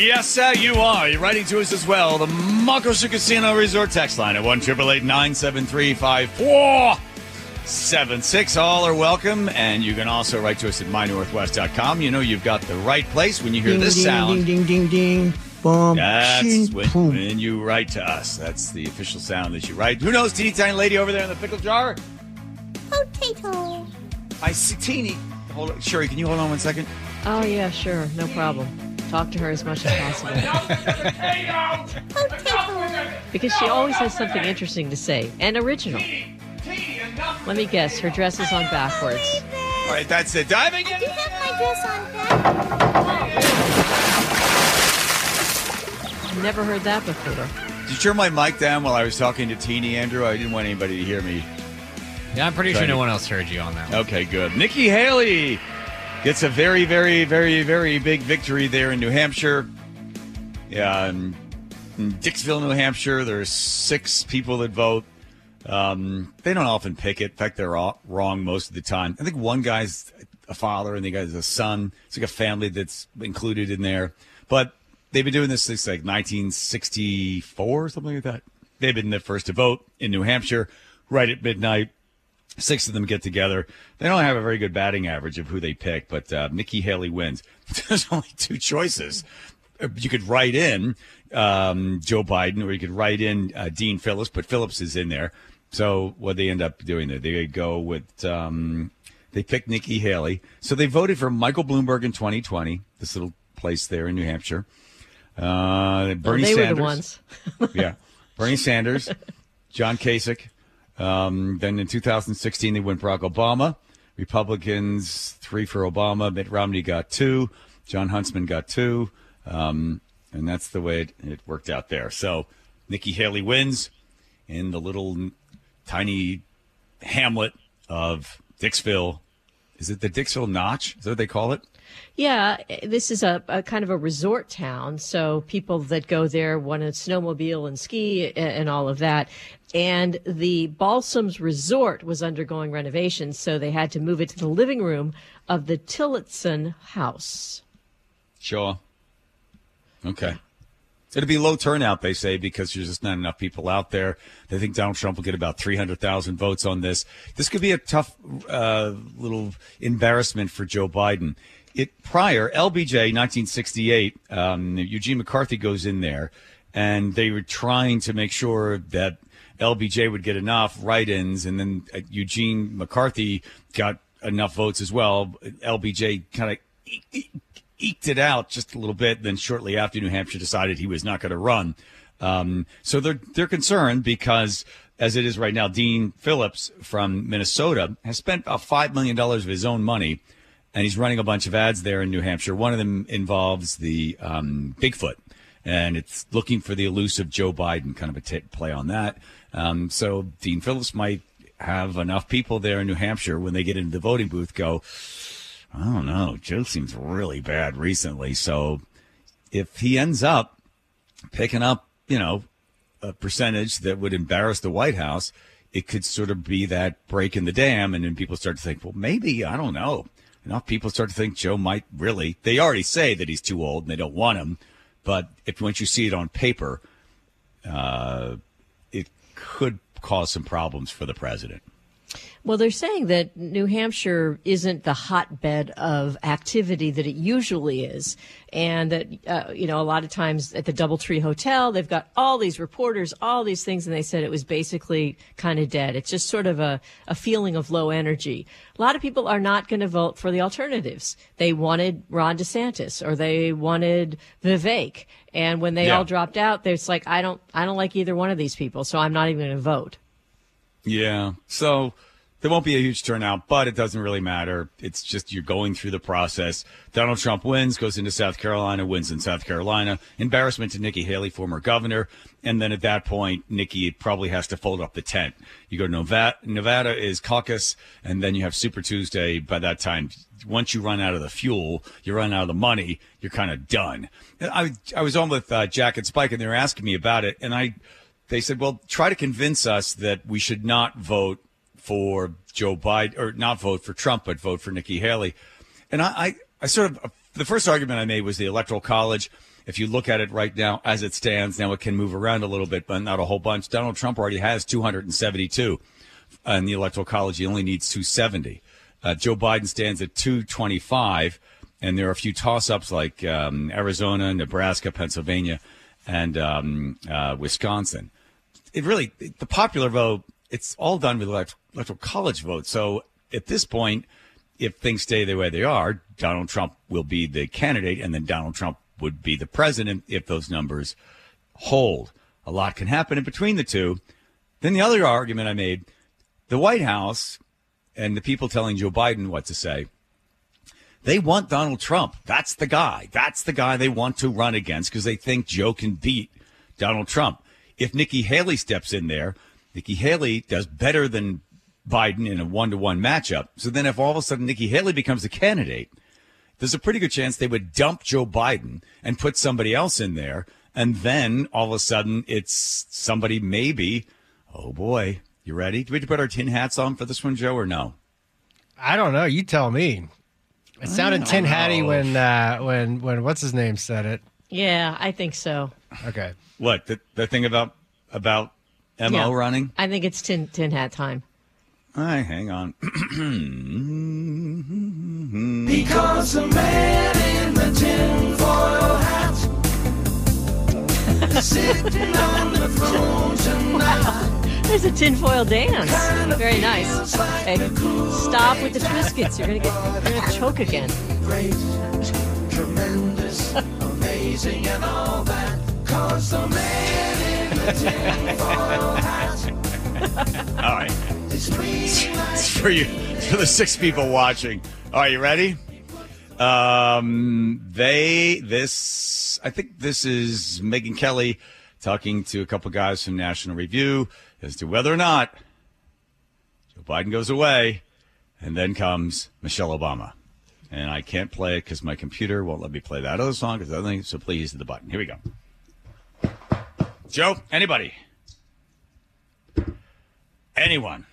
Yes, sir, you are. You're writing to us as well. The Marcos Casino Resort text line at 1 973 5476. All are welcome. And you can also write to us at mynorthwest.com. You know you've got the right place when you hear Ding, this ding, sound. Ding, ding, ding, ding. Boom. That's when, when you write to us. That's the official sound that you write. Who knows, teeny tiny lady over there in the pickle jar? Potato. I see teeny. Hold on. Sherry, can you hold on one second? Oh, yeah, sure. No problem. Talk to her as much as possible. Because she always has something interesting to say and original. Let me guess, her dress is on backwards. All right, that's it. Diving in. Do have my dress on back? Never heard that before. Did you turn my mic down while I was talking to Teeny, Andrew? I didn't want anybody to hear me. Yeah, I'm pretty Try sure no one else heard you on that one. Okay, good. Nikki Haley gets a very, very, very, very big victory there in New Hampshire. Yeah, in, in Dixville, New Hampshire, there's six people that vote. Um, they don't often pick it. In fact, they're all wrong most of the time. I think one guy's a father and the guy's a son. It's like a family that's included in there. But they've been doing this since like 1964 or something like that. They've been the first to vote in New Hampshire right at midnight six of them get together. They don't have a very good batting average of who they pick, but uh, Nikki Haley wins. There's only two choices. You could write in um, Joe Biden, or you could write in uh, Dean Phillips, but Phillips is in there. So what they end up doing there, they go with um, they picked Nikki Haley. So they voted for Michael Bloomberg in 2020. This little place there in New Hampshire. Uh, Bernie Oh, they Sanders were the ones. yeah. Bernie Sanders, John Kasich. Um, then in 2016, they went Barack Obama. Republicans, three for Obama. Mitt Romney got two. Jon Huntsman got two. Um, and that's the way it, it worked out there. So Nikki Haley wins in the little tiny hamlet of Dixville. Is it the Dixville Notch? Is that what they call it? Yeah, this is a, a kind of a resort town, so people that go there want to snowmobile and ski a- and all of that. And the Balsams Resort was undergoing renovations, so they had to move it to the living room of the Tillotson House. Sure. Okay. It'll be low turnout, they say, because there's just not enough people out there. They think Donald Trump will get about 300,000 votes on this. This could be a tough uh, little embarrassment for Joe Biden. It prior LBJ 1968, um, Eugene McCarthy goes in there, and they were trying to make sure that LBJ would get enough write-ins, and then uh, Eugene McCarthy got enough votes as well. LBJ kind of eked it out just a little bit. Then shortly after, New Hampshire decided he was not going to run. Um, so they're they're concerned because as it is right now, Dean Phillips from Minnesota has spent about five million dollars of his own money, and he's running a bunch of ads there in New Hampshire. One of them involves the um, Bigfoot, and it's looking for the elusive Joe Biden, kind of a t- play on that. Um, so Dean Phillips might have enough people there in New Hampshire when they get into the voting booth go. I don't know. Joe seems really bad recently. So if he ends up picking up, you know, a percentage that would embarrass the White House, it could sort of be that break in the dam. And then people start to think, well, maybe, I don't know. Enough people start to think Joe might really, they already say that he's too old and they don't want him. But if once you see it on paper, uh, it could cause some problems for the president. Well, they're saying that New Hampshire isn't the hotbed of activity that it usually is. And that, uh, you know, a lot of times at the Doubletree Hotel, they've got all these reporters, all these things, and they said it was basically kind of dead. It's just sort of a, a feeling of low energy. A lot of people are not going to vote for the alternatives. They wanted Ron DeSantis or they wanted Vivek. And when they Yeah. all dropped out, it's like, I don't, I don't like either one of these people, so I'm not even going to vote. Yeah. So there won't be a huge turnout, but it doesn't really matter. It's just you're going through the process. Donald Trump wins, goes into South Carolina, wins in South Carolina. Embarrassment to Nikki Haley, former governor. And then at that point, Nikki probably has to fold up the tent. You go to Nevada, Nevada is caucus, and then you have Super Tuesday. By that time, once you run out of the fuel, you run out of the money, you're kind of done. I, I was on with uh, Jack and Spike, and they were asking me about it, and I they said, well, try to convince us that we should not vote for Joe Biden or not vote for Trump, but vote for Nikki Haley. And I, I, I sort of the first argument I made was the electoral college. If you look at it right now as it stands, now it can move around a little bit, but not a whole bunch. Donald Trump already has 272 in the electoral college. He only needs 270. Uh, Joe Biden stands at 225, and there are a few toss-ups like um, Arizona, Nebraska, Pennsylvania, and um, uh, Wisconsin. It really the popular vote. It's all done with electoral college votes. So at this point, if things stay the way they are, Donald Trump will be the candidate, and then Donald Trump would be the president if those numbers hold. A lot can happen in between the two. Then the other argument I made the White House and the people telling Joe Biden what to say, they want Donald Trump. That's the guy. That's the guy they want to run against because they think Joe can beat Donald Trump. If Nikki Haley steps in there, Nikki Haley does better than Biden in a one to one matchup. So then if all of a sudden Nikki Haley becomes a candidate, there's a pretty good chance they would dump Joe Biden and put somebody else in there. And then all of a sudden it's somebody maybe, oh boy, you ready? Do we have to put our tin hats on for this one, Joe, or no? I don't know. You tell me. It sounded tin hatty when uh, when when what's his name said it. Yeah, I think so. Okay. What the the thing about about Mo Yeah. running? I think it's tin tin hat time. All right, hang on. Because a man in the tinfoil hat is sitting on the throne tonight. There's a tinfoil dance. Very nice. Okay, stop with the triscuits. You're gonna get you're gonna choke again. Great, tremendous, amazing, and all that. Cause the man All right. is clean like It's for you, for the six people watching. Are you ready? Um, they, this, I think this is Megyn Kelly talking to a couple guys from National Review as to whether or not Joe Biden goes away, and then comes Michelle Obama. And I can't play it because my computer won't let me play that other song because I think so. Please hit the button. Here we go. Joe, anybody? Anyone?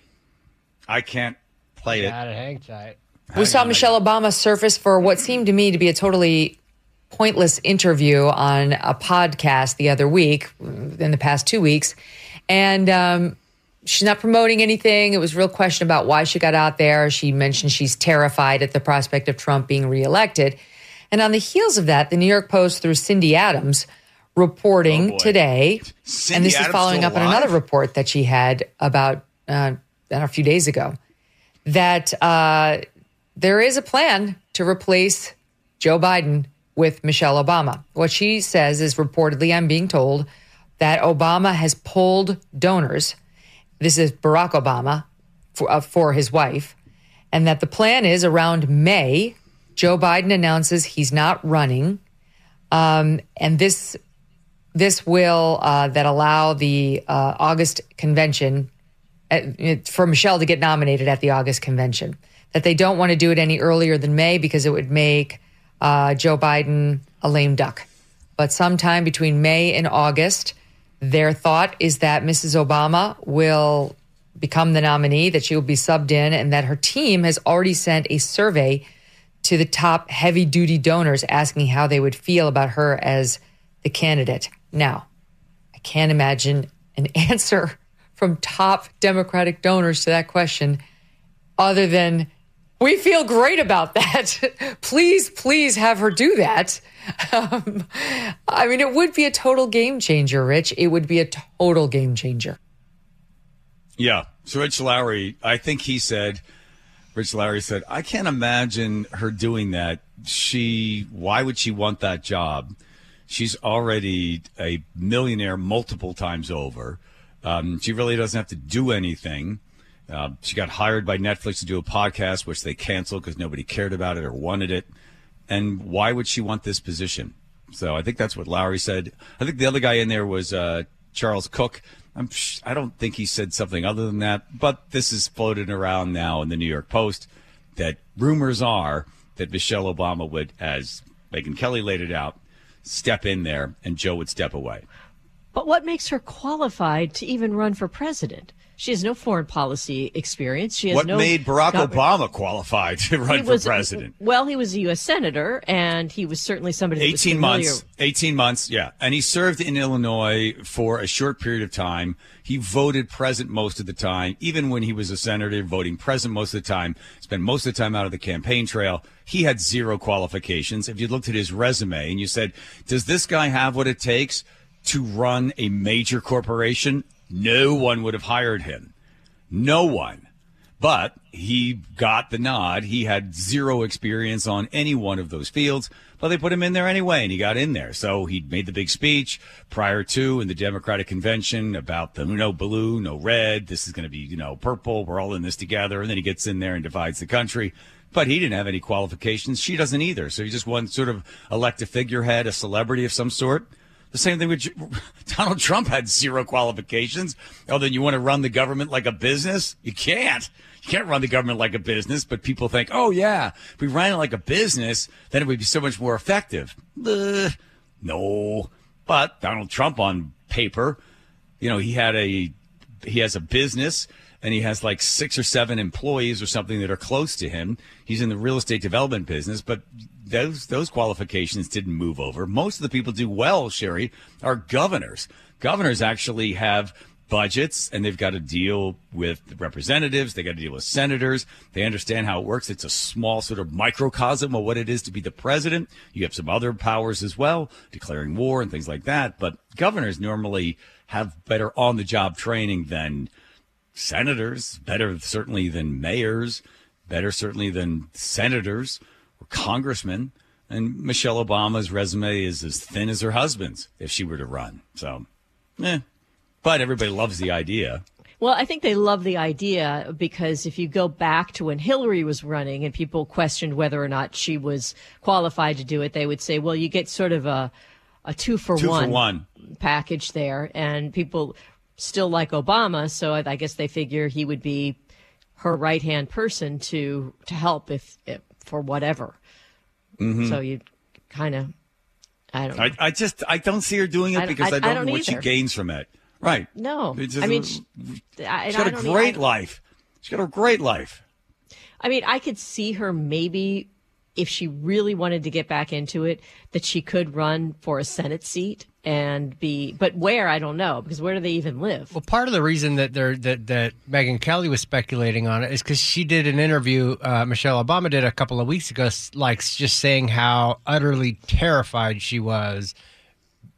I can't play it. Got it. Hang tight. We saw Michelle Obama surface for what seemed to me to be a totally pointless interview on a podcast the other week, in the past two weeks. And um, she's not promoting anything. It was a real question about why she got out there. She mentioned she's terrified at the prospect of Trump being reelected. And on the heels of that, the New York Post, through Cindy Adams, reporting boy. today, Cindy and this is following up on another report that she had about uh, a few days ago, that uh, there is a plan to replace Joe Biden with Michelle Obama. What she says is reportedly, I'm being told, that Obama has pulled donors. This is Barack Obama for, uh, for his wife. And that the plan is around May, Joe Biden announces he's not running. Um, and this this will uh, that allow the uh, August convention uh, for Michelle to get nominated at the August convention. That they don't want to do it any earlier than May because it would make uh, Joe Biden a lame duck. But sometime between May and August, their thought is that Mrs. Obama will become the nominee, that she will be subbed in, and that her team has already sent a survey to the top heavy duty donors asking how they would feel about her as the candidate. Now, I can't imagine an answer from top Democratic donors to that question other than we feel great about that. please, please have her do that. Um, I mean, it would be a total game changer, Rich. It would be a total game changer. Yeah. So Rich Lowry, I think he said, Rich Lowry said, I can't imagine her doing that. She, why would she want that job? She's already a millionaire multiple times over. Um, she really doesn't have to do anything. Uh, she got hired by Netflix to do a podcast, which they canceled because nobody cared about it or wanted it. And why would she want this position? So I think that's what Lowry said. I think the other guy in there was uh, Charles Cooke. I'm, I don't think he said something other than that, but this is floated around now in the New York Post that rumors are that Michelle Obama would, as Megyn Kelly laid it out, step in there and Joe would step away. But what makes her qualified to even run for president? She has no foreign policy experience. She has What no made Barack Obama qualify to run He for president? Well, he was a U.S. senator, and he was certainly somebody. That 18 familiar- months 18 months yeah and he served in illinois for a short period of time he voted present most of the time even when he was a senator voting present most of the time spent most of the time out of the campaign trail he had zero qualifications if you looked at his resume and you said does this guy have what it takes to run a major corporation no one would have hired him no one but he got the nod. He had zero experience on any one of those fields, but they put him in there anyway, and he got in there. So he made the big speech prior to in the Democratic convention about the no blue, no red. This is going to be, you know, purple. We're all in this together. And then he gets in there and divides the country. But he didn't have any qualifications. She doesn't either. So he just one sort of elect a figurehead, a celebrity of some sort. The same thing with Donald Trump had zero qualifications. Oh, then you want to run the government like a business? You can't. You can't run the government like a business, but people think, oh, yeah, if we ran it like a business, then it would be so much more effective. No. But Donald Trump on paper, you know, he had a he has a business and he has like six or seven employees or something that are close to him. He's in the real estate development business, but those those qualifications didn't move over. Most of the people do well, Sherry, are governors. Governors actually have budgets and they've got to deal with representatives, they got to deal with senators. They understand how it works. It's a small sort of microcosm of what it is to be the president. You have some other powers as well, declaring war and things like that, but governors normally have better on the job training than senators, better certainly than mayors, better certainly than senators or congressmen. And Michelle Obama's resume is as thin as her husband's if she were to run. So, eh. But everybody loves the idea. Well, I think they love the idea because if you go back to when Hillary was running and people questioned whether or not she was qualified to do it, they would say, well, you get sort of a, a two for Two one for one. package there. And people still like Obama. So I I guess they figure he would be her right hand person to, to help if, if for whatever. Mm-hmm. So you kind of, I don't know. I, I just I don't see her doing it I- because I- don't, don't know what she gains from it. Right. no, just- I mean, she, has got a great life. She's got a great life. I mean, I could see her maybe if she really wanted to get back into it, that she could run for a Senate seat and be, but where I don't know because where do they even live? Well, part of the reason that they're that that Megyn Kelly was speculating on it is because she did an interview. Uh, Michelle Obama did a couple of weeks ago, like just saying how utterly terrified she was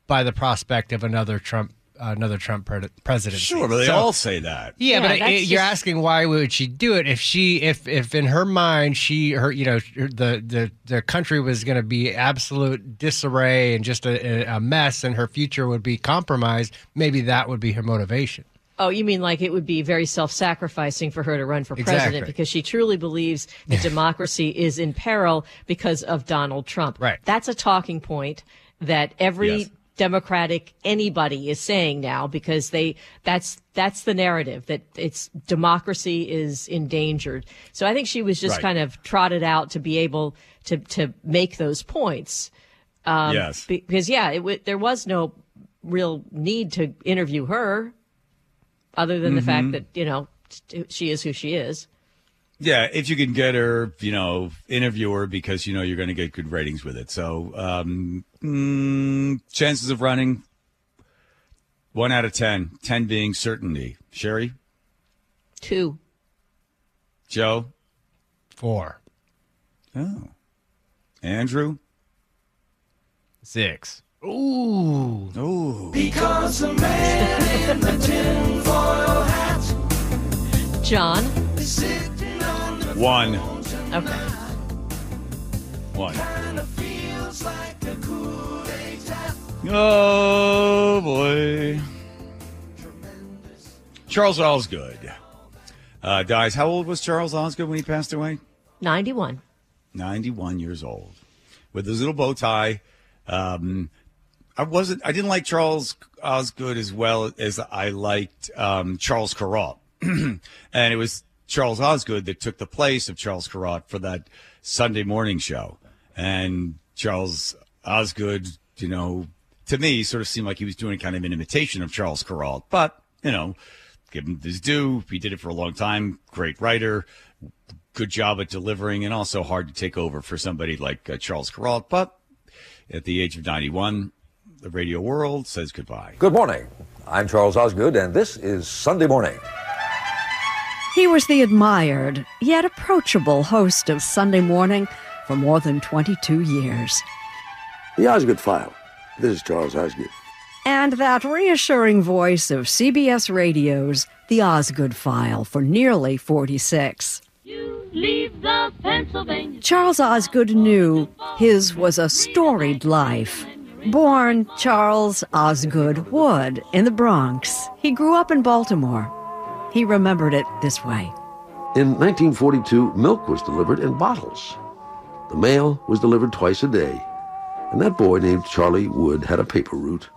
by the prospect of another Trump another Trump pre- presidency. Sure, but they So- all say that. Yeah, Yeah, but it, that's it- you're asking why would she do it if she if if in her mind she her you know the the the country was going to be absolute disarray and just a, a mess and her future would be compromised. Maybe that would be her motivation. Oh, you mean like it would be very self sacrificing for her to run for president Exactly. because she truly believes that democracy is in peril because of Donald Trump. Right. That's a talking point that every Yes. Democratic anybody is saying now because they that's that's the narrative that it's democracy is endangered. So I think she was just Right. kind of trotted out to be able to to make those points. Um, yes. Because yeah, it w- there was no real need to interview her, other than the fact that you know she is who she is. Yeah, if you can get her, you know, interview her because you know you're going to get good ratings with it. So, um, mm, chances of running one out of ten, ten being certainty. Sherry, Two. Joe, Four, oh, Andrew. six. Ooh, Oh, Because a man in the tinfoil hat John. One, Okay. one. kind of feels like a Kool-Aid tap. Oh boy. Charles Osgood uh, dies. How old was Charles Osgood when he passed away? Ninety-one. 91 years old with his little bow tie. Um, I wasn't, I didn't like Charles Osgood as well as I liked um, Charles Kuralt. and it was Charles Osgood that took the place of Charles Kuralt for that Sunday morning show. And Charles Osgood, you know, to me, sort of seemed like he was doing kind of an imitation of Charles Kuralt. But, you know, give him his due. He did it for a long time. Great writer, good job at delivering, and also hard to take over for somebody like uh, Charles Kuralt. But at the age of 91, the radio world says goodbye. Good morning. I'm Charles Osgood, and this is Sunday Morning. He was the admired, yet approachable host of Sunday Morning for more than 22 years. The Osgood File. This is Charles Osgood. And that reassuring voice of CBS Radio's The Osgood File for nearly 46. Leave the Pennsylvania. Charles Osgood knew his was a storied life. Born Charles Osgood Wood in the Bronx, he grew up in Baltimore. He remembered it this way. In 1942, milk was delivered in bottles. The mail was delivered twice a day. And that boy named Charlie Wood had a paper route.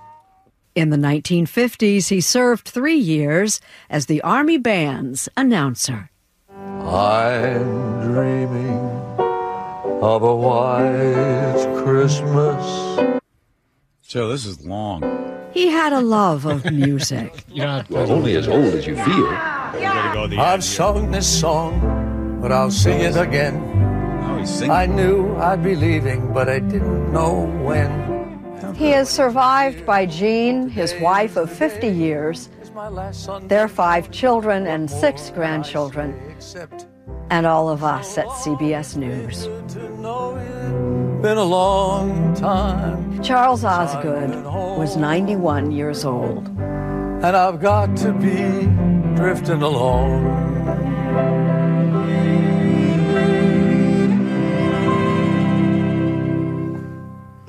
In the 1950s, he served three years as the Army Band's announcer. I'm dreaming of a white Christmas. So this is long. He had a love of music. You know, Well, only as old as you feel. We're go I've sung this song, but I'll sing it again. He's singing. I knew I'd be leaving, but I didn't know when. He is survived by Jean, his wife of 50 years, It's my last Sunday their five children and six grandchildren, and all of us at CBS News. To know. Been a long time, Charles Osgood was 91 years old. and I've got to be drifting along.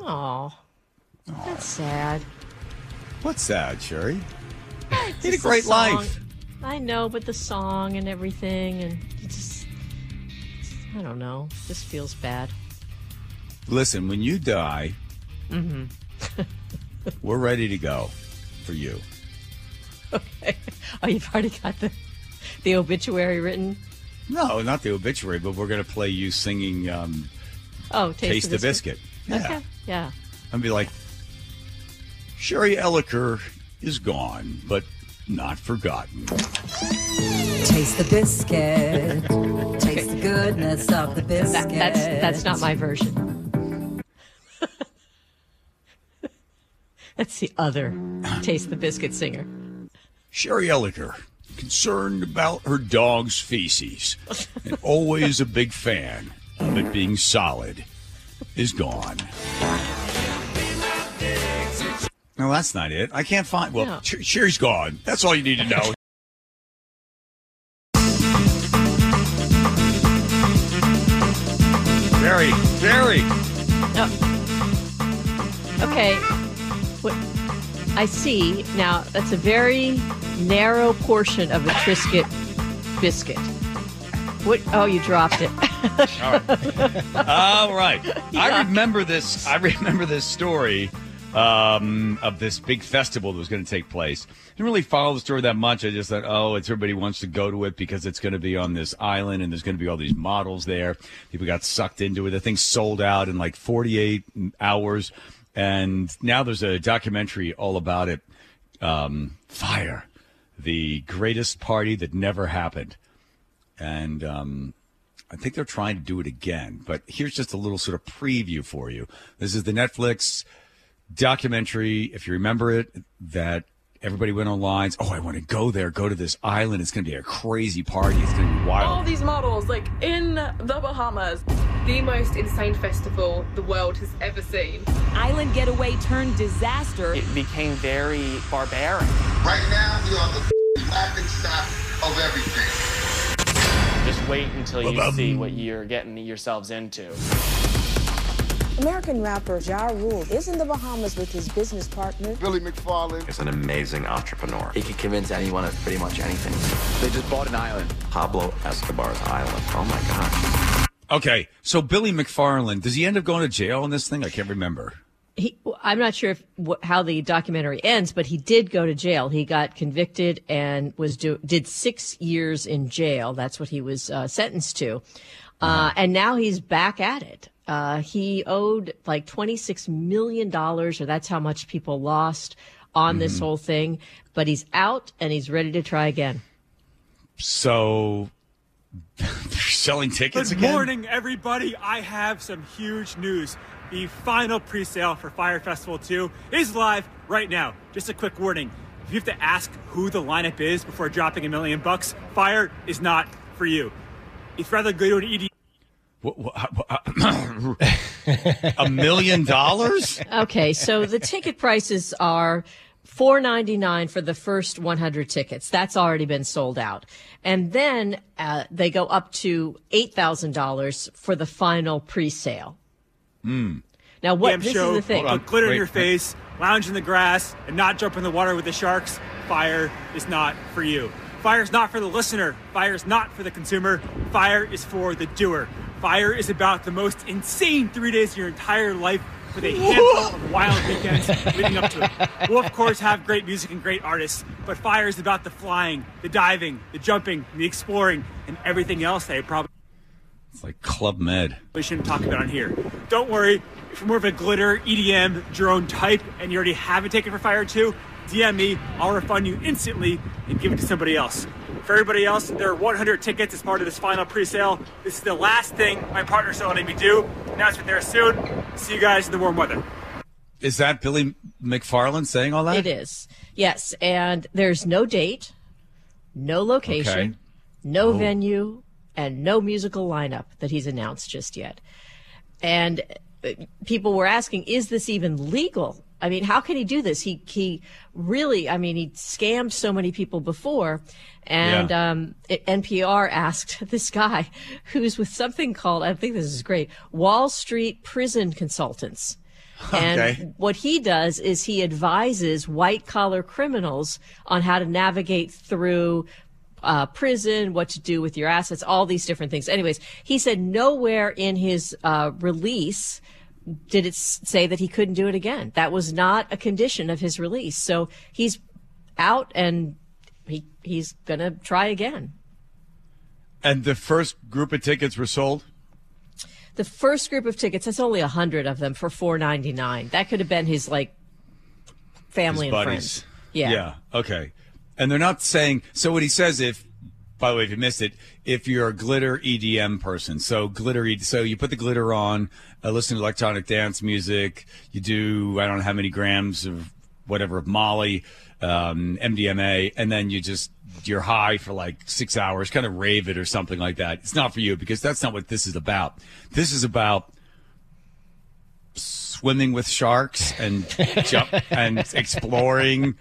Oh, that's sad. What's sad, Sherry? He had a great song. life. I know, but the song and everything, and it just, I don't know, just feels bad. Listen, when you die, we're ready to go for you. Okay. Oh, you've already got the the obituary written. No, not the obituary, but we're going to play you singing um, Oh, taste, Taste the Biscuit. Yeah. Okay, yeah. And be like, Sherry Elliker is gone, but not forgotten. Taste the biscuit. Taste the goodness of the biscuit. That, that's that's not my version. That's the other taste the biscuit singer. Sherry Elliker, concerned about her dog's feces and always a big fan of it being solid, is gone. No, that's not it. I can't find. Well, No. Sherry's gone. That's all you need to know. Very, very. Oh. Okay. What I see now, that's a very narrow portion of a Triscuit biscuit. What? Oh, you dropped it. All right. All right. I remember this. I remember this story um, of this big festival that was going to take place. Didn't really follow the story that much. I just thought, oh, it's everybody wants to go to it because it's going to be on this island and there's going to be all these models there. People got sucked into it. The thing sold out in like 48 hours, and now there's a documentary all about it. Um, Fyre, the greatest party that never happened, and um, I think they're trying to do it again, but here's just a little sort of preview for you. This is the Netflix documentary, if you remember it, that everybody went online. Oh, I want to go there, go to this island. It's going to be a crazy party. It's going to be wild. all these models like in the Bahamas. The most insane festival the world has ever seen. Island getaway turned disaster. It became very barbaric. Right now, we are the laughing stock of everything. Just wait until you see what you're getting yourselves into. American rapper Ja Rule is in the Bahamas with his business partner. Billy McFarland. is an amazing entrepreneur. He can convince anyone of pretty much anything. They just bought an island. Pablo Escobar's island. Oh my gosh. Okay, so Billy McFarland, does he end up going to jail in this thing? I can't remember. he, I'm not sure if wh- how the documentary ends, but he did go to jail. He got convicted and was do, did six years in jail. That's what he was uh, sentenced to, uh, and now he's back at it. Uh, he owed like twenty six million dollars, or that's how much people lost on this Mhm. whole thing, but he's out and he's ready to try again. So they're selling tickets Good again. morning, everybody. I have some huge news. The final pre-sale for Fyre Festival 2 is live right now. Just a quick warning. If you have to ask who the lineup is before dropping a million bucks, Fyre is not for you. It's rather good to E ED. What- what- a million dollars? Okay, so the ticket prices are four ninety nine for the first one hundred tickets. That's already been sold out, and then uh, they go up to eight thousand dollars for the final pre-sale. Hmm. Now, what Damn this show, is the thing? Put glitter in your face, lounge in the grass, and not jump in the water with the sharks. Fyre is not for you. Fyre is not for the listener. Fyre is not for the consumer. Fyre is for the doer. Fyre is about the most insane three days of your entire life with a handful of wild weekends leading up to it. We'll, of course, have great music and great artists, but Fyre is about the flying, the diving, the jumping, the exploring, and everything else that I probably It's like Club Med. we shouldn't talk about on here. Don't worry, if you're more of a glitter EDM drone type and you already have a ticket for Fyre 2, DM me. I'll refund you instantly and give it to somebody else. For everybody else, there are 100 tickets as part of this final pre-sale. This is the last thing my partner's letting me do. Announcement there soon. See you guys in the warm weather. Is that Billy McFarland saying all that? It is yes, and there's no date, no location, Okay. no Oh. venue, and no musical lineup that he's announced just yet. And uh, people were asking, is this even legal? I mean, how can he do this? He he really, I mean, he scammed so many people before. And Yeah. um, it- NPR asked this guy, who's with something called, I think this is great, Wall Street Prison Consultants. And Okay. what he does is he advises white collar criminals on how to navigate through uh, prison, what to do with your assets, all these different things. Anyways, he said nowhere in his uh, release did it say that he couldn't do it again. That was not a condition of his release. So he's out and he he's gonna try again. And the first group of tickets were sold? The first group of tickets, that's only a hundred of them for four ninety nine. That could have been his like family His and buddies. friends. Yeah. Yeah. Okay. And they're not saying. So what he says, if by the way, if you missed it, if you're a glitter EDM person, so glitter, E- so you put the glitter on, uh, listen to electronic dance music, you do I don't know how many grams of whatever of Molly, um, MDMA, and then you just you're high for like six hours, kind of rave it or something like that. It's not for you because that's not what this is about. This is about swimming with sharks and jump and exploring.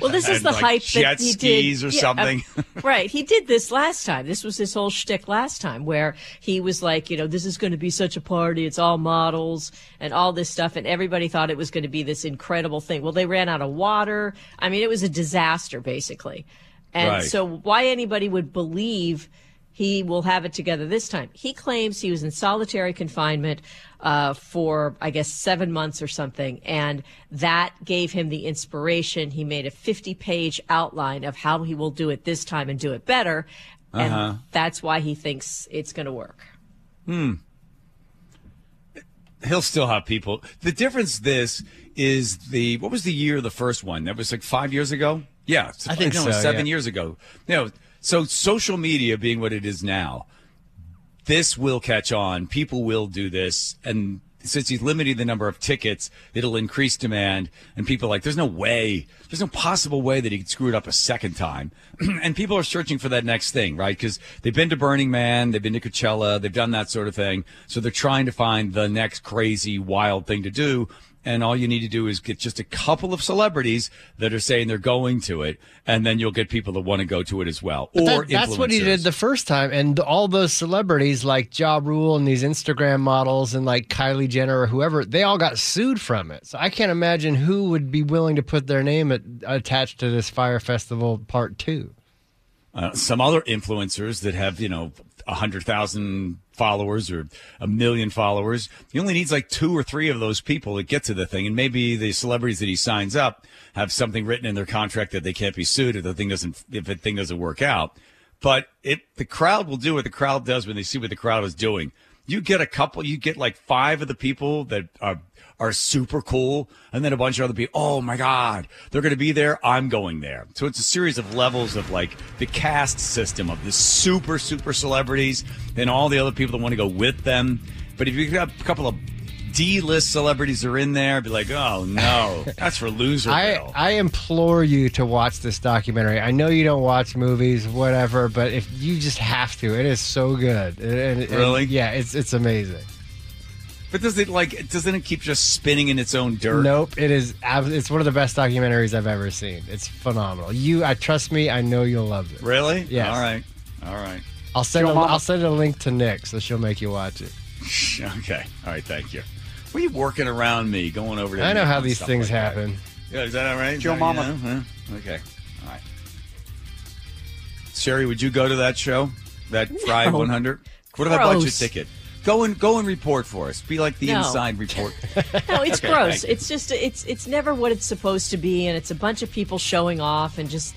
Well, this is the like, hype that he skis did or yeah, something. uh, right. He did this last time. This was his whole shtick last time, where he was like, you know, this is going to be such a party. It's all models and all this stuff, and everybody thought it was going to be this incredible thing. Well, they ran out of water. I mean, it was a disaster, basically. And Right. so, why anybody would believe he will have it together this time? He claims he was in solitary confinement uh, for, I guess, seven months or something, and that gave him the inspiration. He made a 50 page outline of how he will do it this time and do it better. And Uh-huh. that's why he thinks it's going to work. Hmm. He'll still have people. The difference this is the what was the year of the first one? That was like five years ago. Yeah, I think no, so, seven yeah. years ago. No, so social media being what it is now, this will catch on. People will do this, and since he's limiting the number of tickets, it'll increase demand. And people are like, there's no way, there's no possible way that he could screw it up a second time. and people are searching for that next thing, right? Because they've been to Burning Man, they've been to Coachella, they've done that sort of thing. So they're trying to find the next crazy, wild thing to do. And all you need to do is get just a couple of celebrities that are saying they're going to it, and then you'll get people that want to go to it as well. But or that- that's what he did the first time, and all those celebrities like Ja Rule and these Instagram models and like Kylie Jenner or whoever, they all got sued from it. So I can't imagine who would be willing to put their name at, attached to this Fyre Festival Part Two. uh, some other influencers that have you know a hundred thousand followers or a million followers. He only needs like two or three of those people to get to the thing, and maybe the celebrities that he signs up have something written in their contract that they can't be sued if the thing doesn't if the thing doesn't work out. But it the crowd will do what the crowd does when they see what the crowd is doing. You get a couple, you get like five of the people that are are super cool, and then a bunch of other people. Oh my god, they're going to be there. I'm going there. So it's a series of levels of like the caste system of the super super celebrities and all the other people that want to go with them. But if you got a couple of D-list celebrities are in there, be like, oh no, that's for loser. I, I implore you to watch this documentary. I know you don't watch movies, whatever, but if you just have to, it is so good. And- and- Really? yeah, it's it's amazing. But does it like doesn't it keep just spinning in its own dirt? Nope, it is. It's one of the best documentaries I've ever seen. It's phenomenal. You, I trust me. I know you'll love it. Really? Yeah. All right. All right. I'll send. A, Joe Mama- I'll send a link to Nick, so she'll make you watch it. Okay. All right. Thank you. Were you working around me, going over? To I know how these things like that? happen. Yeah, is that all right? Joe that- Mama. you know, huh? Okay. All right. Sherry, would you go to that show? That Fried No. 100? What if I bought you a ticket? Go and go and report for us. Be like the No. inside report. No, it's Okay, gross. It's just it's it's never what it's supposed to be, and it's a bunch of people showing off and just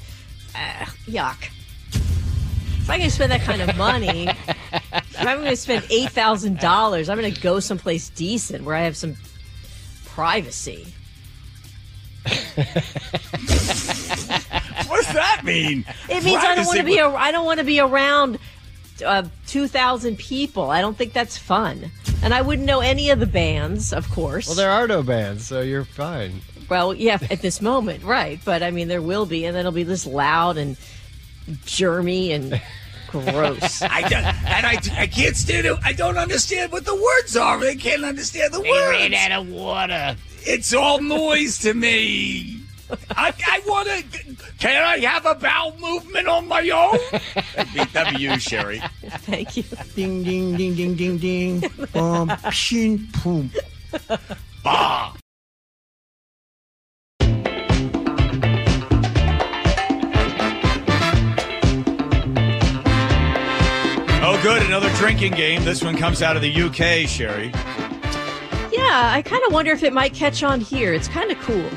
uh, yuck. If I can spend that kind of money, if I'm going to spend eight thousand dollars, I'm going to go someplace decent where I have some privacy. what does that mean? It means I don't want to be. Privacy- A, I don't want to be around uh, two thousand people. I don't think that's fun, and I wouldn't know any of the bands, of course. Well, there are no bands, so you're fine. Well, yeah, at this moment, right? But I mean, there will be, and then it'll be this loud and germy and gross. I don't, and I, I can't stand it. I don't understand what the words are. I can't understand the words. ran out of water. It's all noise to me. I, I want to. Can I have a bowel movement on my own? That'd be, that'd be you, Sherry. Thank you. Ding, ding, ding, ding, ding, ding. Boom, shin, boom. Bah. Oh, good. Another drinking game. This one comes out of the UK, Sherry. Yeah, I kind of wonder if it might catch on here. It's kind of cool.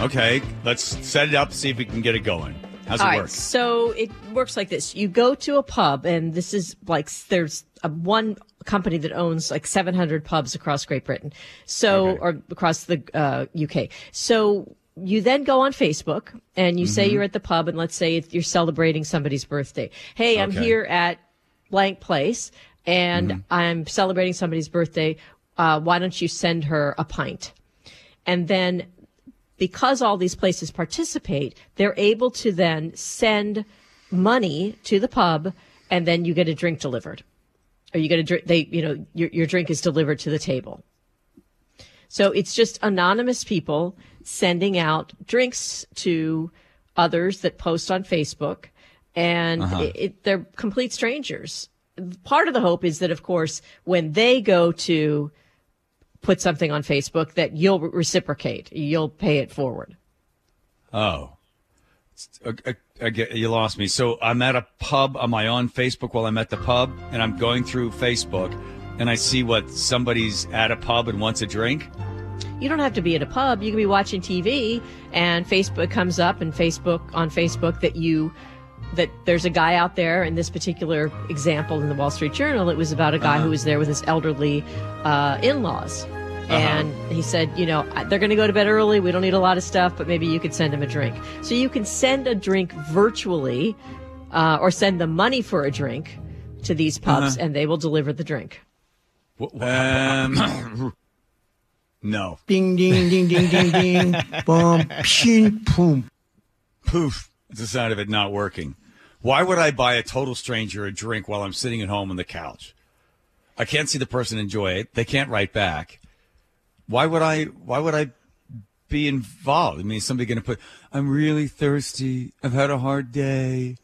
Okay, let's set it up, see if we can get it going. How's All it right, work? so it works like this: you go to a pub, and this is like there's a one company that owns like 700 pubs across Great Britain, so or across the uh, UK. So you then go on Facebook and you say Mhm. you're at the pub, and let's say you're celebrating somebody's birthday. Hey, I'm Okay. here at blank place, and I'm celebrating somebody's birthday. Uh, why don't you send her a pint? And then because all these places participate, they're able to then send money to the pub and then you get a drink delivered. Or you get a drink, they, you know, your, your drink is delivered to the table. So it's just anonymous people sending out drinks to others that post on Facebook and Uh-huh. it, it, they're complete strangers. Part of the hope is that, of course, when they go to put something on Facebook, that you'll reciprocate, you'll pay it forward. Oh. I, I- I get, you lost me. So I'm at a pub. Am I on Facebook while I'm at the pub? And I'm going through Facebook and I see what somebody's at a pub and wants a drink? You don't have to be at a pub. You can be watching TV and Facebook comes up and Facebook on Facebook that you that there's a guy out there in this particular example in the Wall Street Journal. It was about a guy Uh-huh. who was there with his elderly uh, in-laws. And he said, you know, they're going to go to bed early. We don't need a lot of stuff, but maybe you could send them a drink. So you can send a drink virtually uh, or send them money for a drink to these pubs Uh-huh. and they will deliver the drink. Um, no. Ding, ding, ding, ding, ding, ding. Boom, shin, boom. Poof. It's the sound of it not working. Why would I buy a total stranger a drink while I'm sitting at home on the couch? I can't see the person enjoy it. They can't write back. Why would I? Why would I be involved? I mean, somebody going to put? I'm really thirsty. I've had a hard day,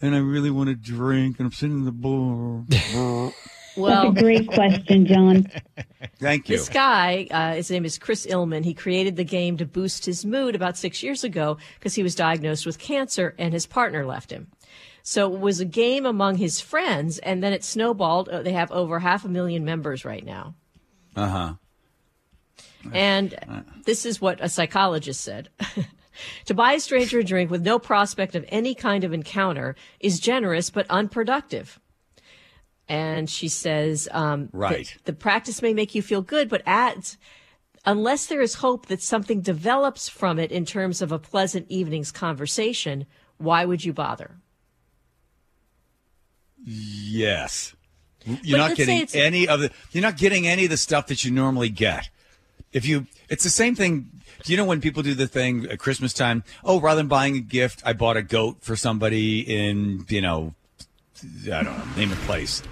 and I really want a drink. And I'm sitting in the bar. Well, That's a great question, John. Thank you. This guy, uh, his name is Chris Illman. He created the game to boost his mood about six years ago because he was diagnosed with cancer and his partner left him. So it was a game among his friends, and then it snowballed. Uh, they have over half a million members right now. Uh huh. And this is what a psychologist said. to buy a stranger a drink with no prospect of any kind of encounter is generous but unproductive. And she says, um, Right. the practice may make you feel good, but adds, unless there is hope that something develops from it in terms of a pleasant evening's conversation, why would you bother? Yes. You're But not getting any of the you're not getting any of the stuff that you normally get. If you it's the same thing do you know when people do the thing at Christmas time? Oh, rather than buying a gift, I bought a goat for somebody in, you know, I don't know, name a place.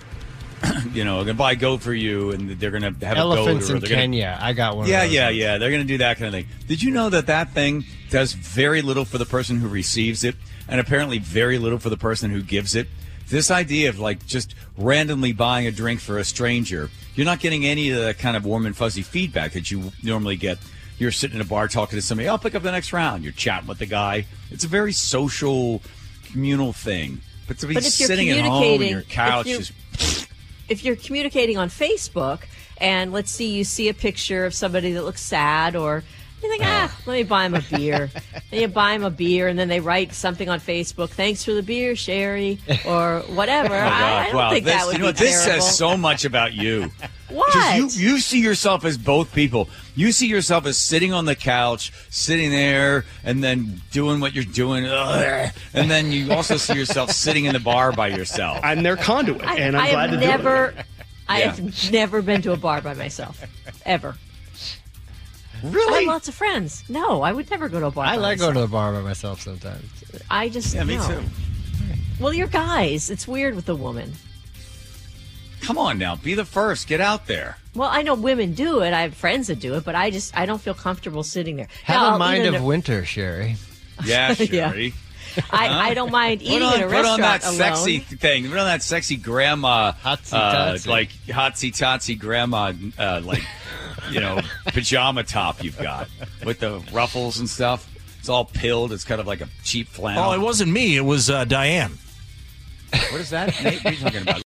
you know, I'm gonna buy a goat for you and they're gonna have Elephants a goat or in they're gonna, Kenya. I got one. yeah, of those yeah, ones. yeah. They're going to do that kind of thing. Did you know that that thing does very little for the person who receives it, and apparently very little for the person who gives it? This idea of like just randomly buying a drink for a stranger, you're not getting any of the kind of warm and fuzzy feedback that you normally get. You're sitting in a bar talking to somebody. I'll pick up the next round. You're chatting with the guy. It's a very social, communal thing. But to be But sitting at home on your couch, if you- just if you're communicating on Facebook and let's see you see a picture of somebody that looks sad or you think, ah, let me buy him a beer. then you buy him a beer and then they write something on Facebook, thanks for the beer, Sherry, or whatever. Oh, I, I don't wow, think this, that would you know be? This terrible. says so much about you. What? Because You, you see yourself as both people. You see yourself as sitting on the couch, sitting there, and then doing what you're doing. ugh, and then you also see yourself sitting in the bar by yourself. I'm their conduit, I, and I'm I glad have to never, do it. I Yeah. have never been to a bar by myself, ever. I Really? have lots of friends. No, I would never go to a bar. I by like myself. going to the bar by myself sometimes. I just Yeah, me too. Well, you're guys. It's weird with a woman. Come on now, be the first. Get out there. Well, I know women do it. I have friends that do it, but I just I don't feel comfortable sitting there. Have Now, a I'll mind of in a- winter, Sherry. Yeah, Yeah. Sherry. I, I don't mind eating put on, in a put on restaurant that alone. sexy thing. Put on that sexy grandma, Hotsy uh, totsy. like hotsy totsy grandma, uh, like you know, pajama top you've got with the ruffles and stuff. It's all pilled. It's kind of like a cheap flannel. Oh, it wasn't me. It was uh, Diane. What is that? Nate, what are you talking about?